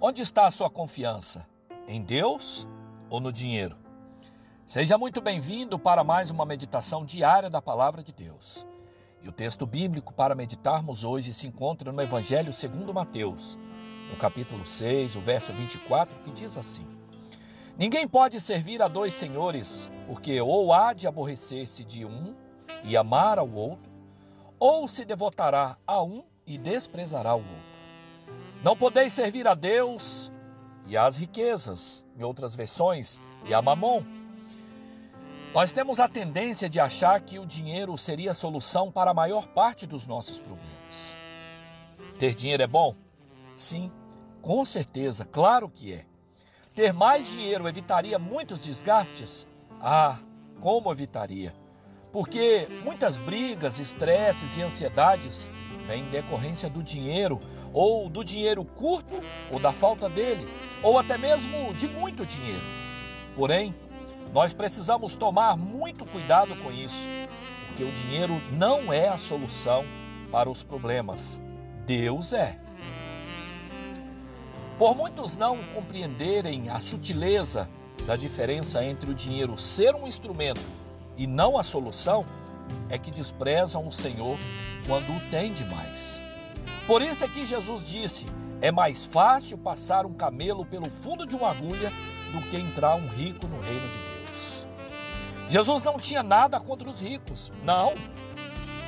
Onde está a sua confiança? Em Deus ou no dinheiro? Seja muito bem-vindo para mais uma meditação diária da Palavra de Deus. E o texto bíblico para meditarmos hoje se encontra no Evangelho segundo Mateus, no capítulo 6, o verso 24, que diz assim: Ninguém pode servir a dois senhores, porque ou há de aborrecer-se de um e amar ao outro, ou se devotará a um e desprezará o outro. Não podeis servir a Deus e às riquezas, em outras versões, e a mamon. Nós temos a tendência de achar que o dinheiro seria a solução para a maior parte dos nossos problemas. Ter dinheiro é bom? Sim, com certeza, claro que é. Ter mais dinheiro evitaria muitos desgastes? Ah, como evitaria? Porque muitas brigas, estresses e ansiedades vêm em decorrência do dinheiro ou do dinheiro curto, ou da falta dele, ou até mesmo de muito dinheiro. Porém, nós precisamos tomar muito cuidado com isso, porque o dinheiro não é a solução para os problemas. Deus é. Por muitos não compreenderem a sutileza da diferença entre o dinheiro ser um instrumento e não a solução, é que desprezam o Senhor quando o tem demais. Por isso é que Jesus disse: é mais fácil passar um camelo pelo fundo de uma agulha do que entrar um rico no reino de Deus. Jesus não tinha nada contra os ricos, não.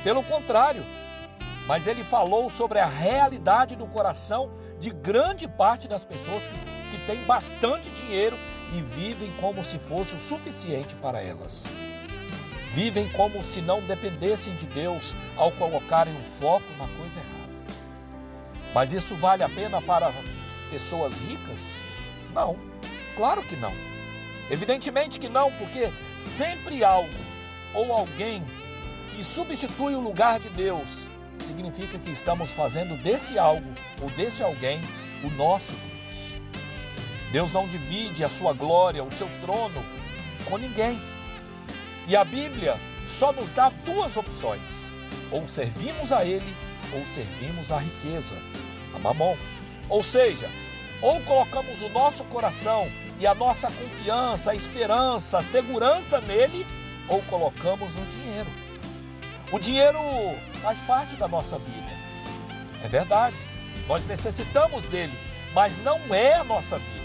Pelo contrário, mas ele falou sobre a realidade do coração de grande parte das pessoas que, que têm bastante dinheiro e vivem como se fosse o suficiente para elas. Vivem como se não dependessem de Deus ao colocarem o foco na coisa errada. Mas isso vale a pena para pessoas ricas? Não, claro que não. Evidentemente que não, porque sempre algo ou alguém que substitui o lugar de Deus significa que estamos fazendo desse algo ou desse alguém o nosso Deus. Deus não divide a sua glória, o seu trono com ninguém. E a Bíblia só nos dá duas opções: ou servimos a Ele ou servimos a riqueza a mamon. Ou seja, ou colocamos o nosso coração e a nossa confiança, a esperança, a segurança nele, ou colocamos no dinheiro. O dinheiro faz parte da nossa vida. É verdade. Nós necessitamos dele, mas não é a nossa vida.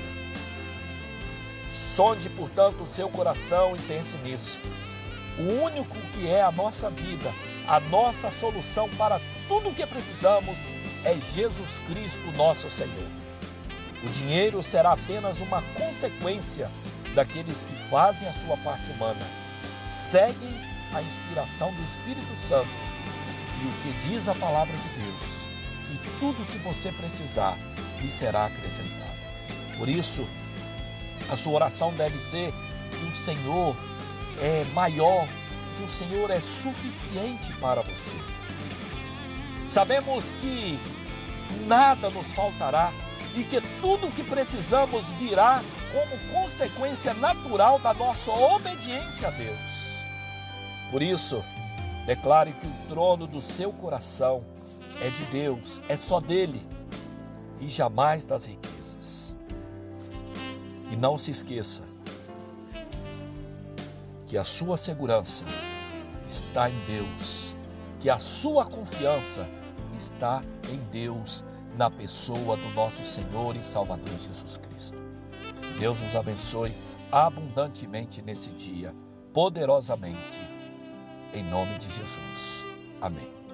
Sonde, portanto, o seu coração e pense nisso. O único que é a nossa vida, a nossa solução para tudo o que precisamos é Jesus Cristo, nosso Senhor. O dinheiro será apenas uma consequência daqueles que fazem a sua parte humana, seguem a inspiração do Espírito Santo e o que diz a palavra de Deus, e tudo o que você precisar lhe será acrescentado. Por isso, a sua oração deve ser que o Senhor é maior, que o Senhor é suficiente para você. Sabemos que nada nos faltará e que tudo o que precisamos virá como consequência natural da nossa obediência a Deus. Por isso, declare que o trono do seu coração é de Deus, é só dele e jamais das riquezas. E não se esqueça que a sua segurança está em Deus, que a sua confiança está em Deus, na pessoa do nosso Senhor e Salvador Jesus Cristo. Deus nos abençoe abundantemente nesse dia, poderosamente, em nome de Jesus. Amém.